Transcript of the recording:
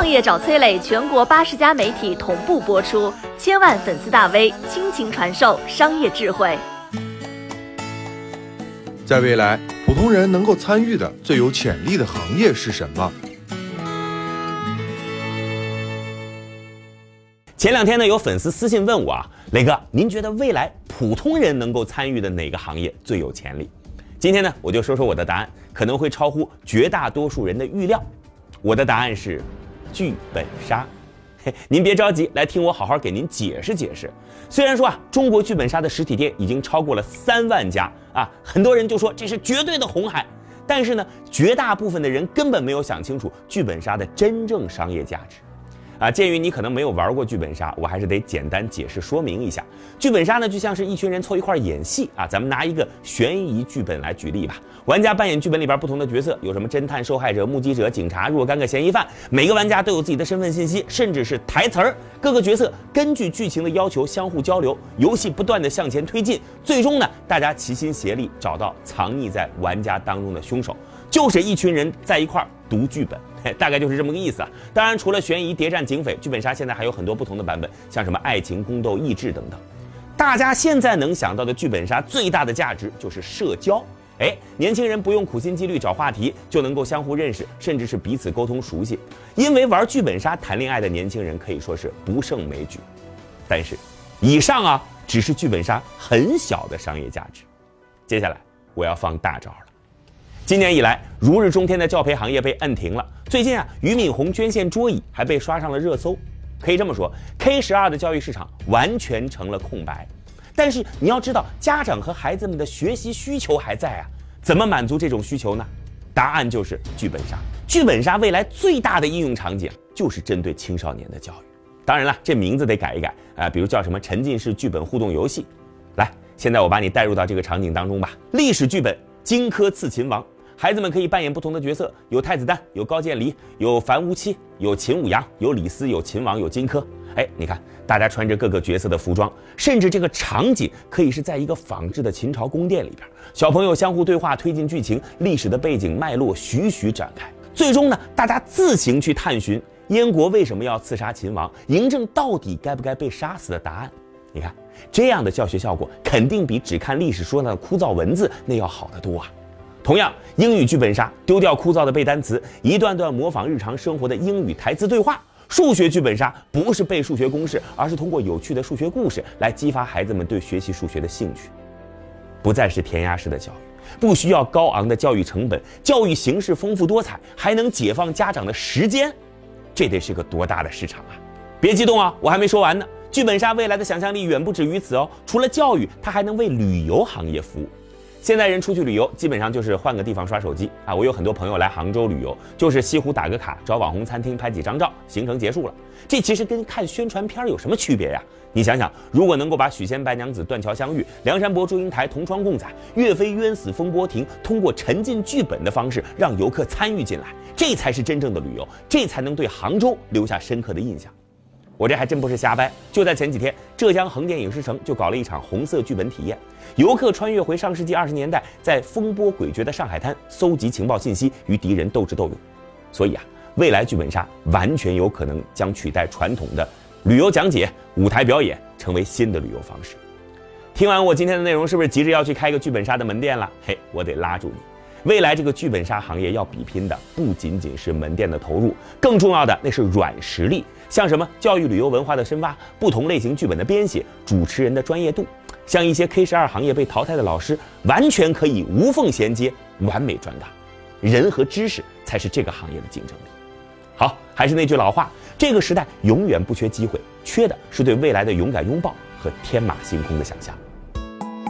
创业找崔磊，全国八十家媒体同步播出，千万粉丝大 V 倾情传授商业智慧。在未来，普通人能够参与的最有潜力的行业是什么？前两天呢，有粉丝私信问我啊，磊哥，您觉得未来普通人能够参与的哪个行业最有潜力？今天呢，我就说说我的答案，可能会超乎绝大多数人的预料。我的答案是剧本杀。嘿，您别着急，来听我好好给您解释解释。虽然说啊，中国剧本杀的实体店已经超过了三万家啊，很多人就说这是绝对的红海，但是呢，绝大部分的人根本没有想清楚剧本杀的真正商业价值。啊，鉴于你可能没有玩过剧本杀，我还是得简单解释说明一下。剧本杀呢，就像是一群人凑一块演戏啊。咱们拿一个悬疑剧本来举例吧，玩家扮演剧本里边不同的角色，有什么侦探、受害者、目击者、警察、若干个嫌疑犯，每个玩家都有自己的身份信息，甚至是台词儿。各个角色根据剧情的要求相互交流，游戏不断的向前推进，最终呢，大家齐心协力找到藏匿在玩家当中的凶手，就是一群人在一块儿读剧本。大概就是这么个意思啊！当然，除了悬疑、谍战、警匪，剧本杀现在还有很多不同的版本，像什么爱情、宫斗、益智等等。大家现在能想到的剧本杀最大的价值就是社交。哎，年轻人不用苦心积虑找话题，就能够相互认识，甚至是彼此沟通熟悉。因为玩剧本杀谈恋爱的年轻人可以说是不胜枚举。但是，以上啊只是剧本杀很小的商业价值。接下来我要放大招了。今年以来，如日中天的教培行业被摁停了。最近啊，俞敏洪捐献桌椅还被刷上了热搜。可以这么说，K 十二的教育市场完全成了空白。但是你要知道，家长和孩子们的学习需求还在啊。怎么满足这种需求呢？答案就是剧本杀。剧本杀未来最大的应用场景就是针对青少年的教育。当然了，这名字得改一改啊，比如叫什么沉浸式剧本互动游戏。来，现在我把你带入到这个场景当中吧。历史剧本《荆轲刺秦王》。孩子们可以扮演不同的角色，有太子丹，有高渐离，有樊无期，有秦舞阳，有李斯，有秦王，有荆轲。哎，你看，大家穿着各个角色的服装，甚至这个场景可以是在一个仿制的秦朝宫殿里边，小朋友相互对话，推进剧情，历史的背景脉络徐徐展开。最终呢，大家自行去探寻燕国为什么要刺杀秦王，嬴政到底该不该被杀死的答案。你看，这样的教学效果肯定比只看历史书上的枯燥文字那要好得多啊。同样，英语剧本杀丢掉枯燥的背单词，一段段模仿日常生活的英语台词对话；数学剧本杀不是背数学公式，而是通过有趣的数学故事来激发孩子们对学习数学的兴趣。不再是填鸭式的教育，不需要高昂的教育成本，教育形式丰富多彩，还能解放家长的时间，这得是个多大的市场啊！别激动啊，我还没说完呢。剧本杀未来的想象力远不止于此哦，除了教育，它还能为旅游行业服务。现在人出去旅游，基本上就是换个地方刷手机啊！我有很多朋友来杭州旅游，就是西湖打个卡，找网红餐厅拍几张照，行程结束了。这其实跟看宣传片有什么区别呀？你想想，如果能够把许仙白娘子断桥相遇、梁山伯祝英台同窗共载、岳飞冤死风波亭，通过沉浸剧本的方式让游客参与进来，这才是真正的旅游，这才能对杭州留下深刻的印象。我这还真不是瞎掰，就在前几天，浙江横店影视城就搞了一场红色剧本体验，游客穿越回上世纪二十年代，在风波诡谲的上海滩搜集情报信息，与敌人斗智斗勇。所以啊，未来剧本杀完全有可能将取代传统的旅游讲解、舞台表演，成为新的旅游方式。听完我今天的内容，是不是急着要去开个剧本杀的门店了？嘿，我得拉住你。未来这个剧本杀行业要比拼的不仅仅是门店的投入，更重要的那是软实力，像什么教育旅游文化的深挖，不同类型剧本的编写，主持人的专业度，像一些 K 十二行业被淘汰的老师，完全可以无缝衔接，完美转岗。人和知识才是这个行业的竞争力。好，还是那句老话，这个时代永远不缺机会，缺的是对未来的勇敢拥抱和天马行空的想象。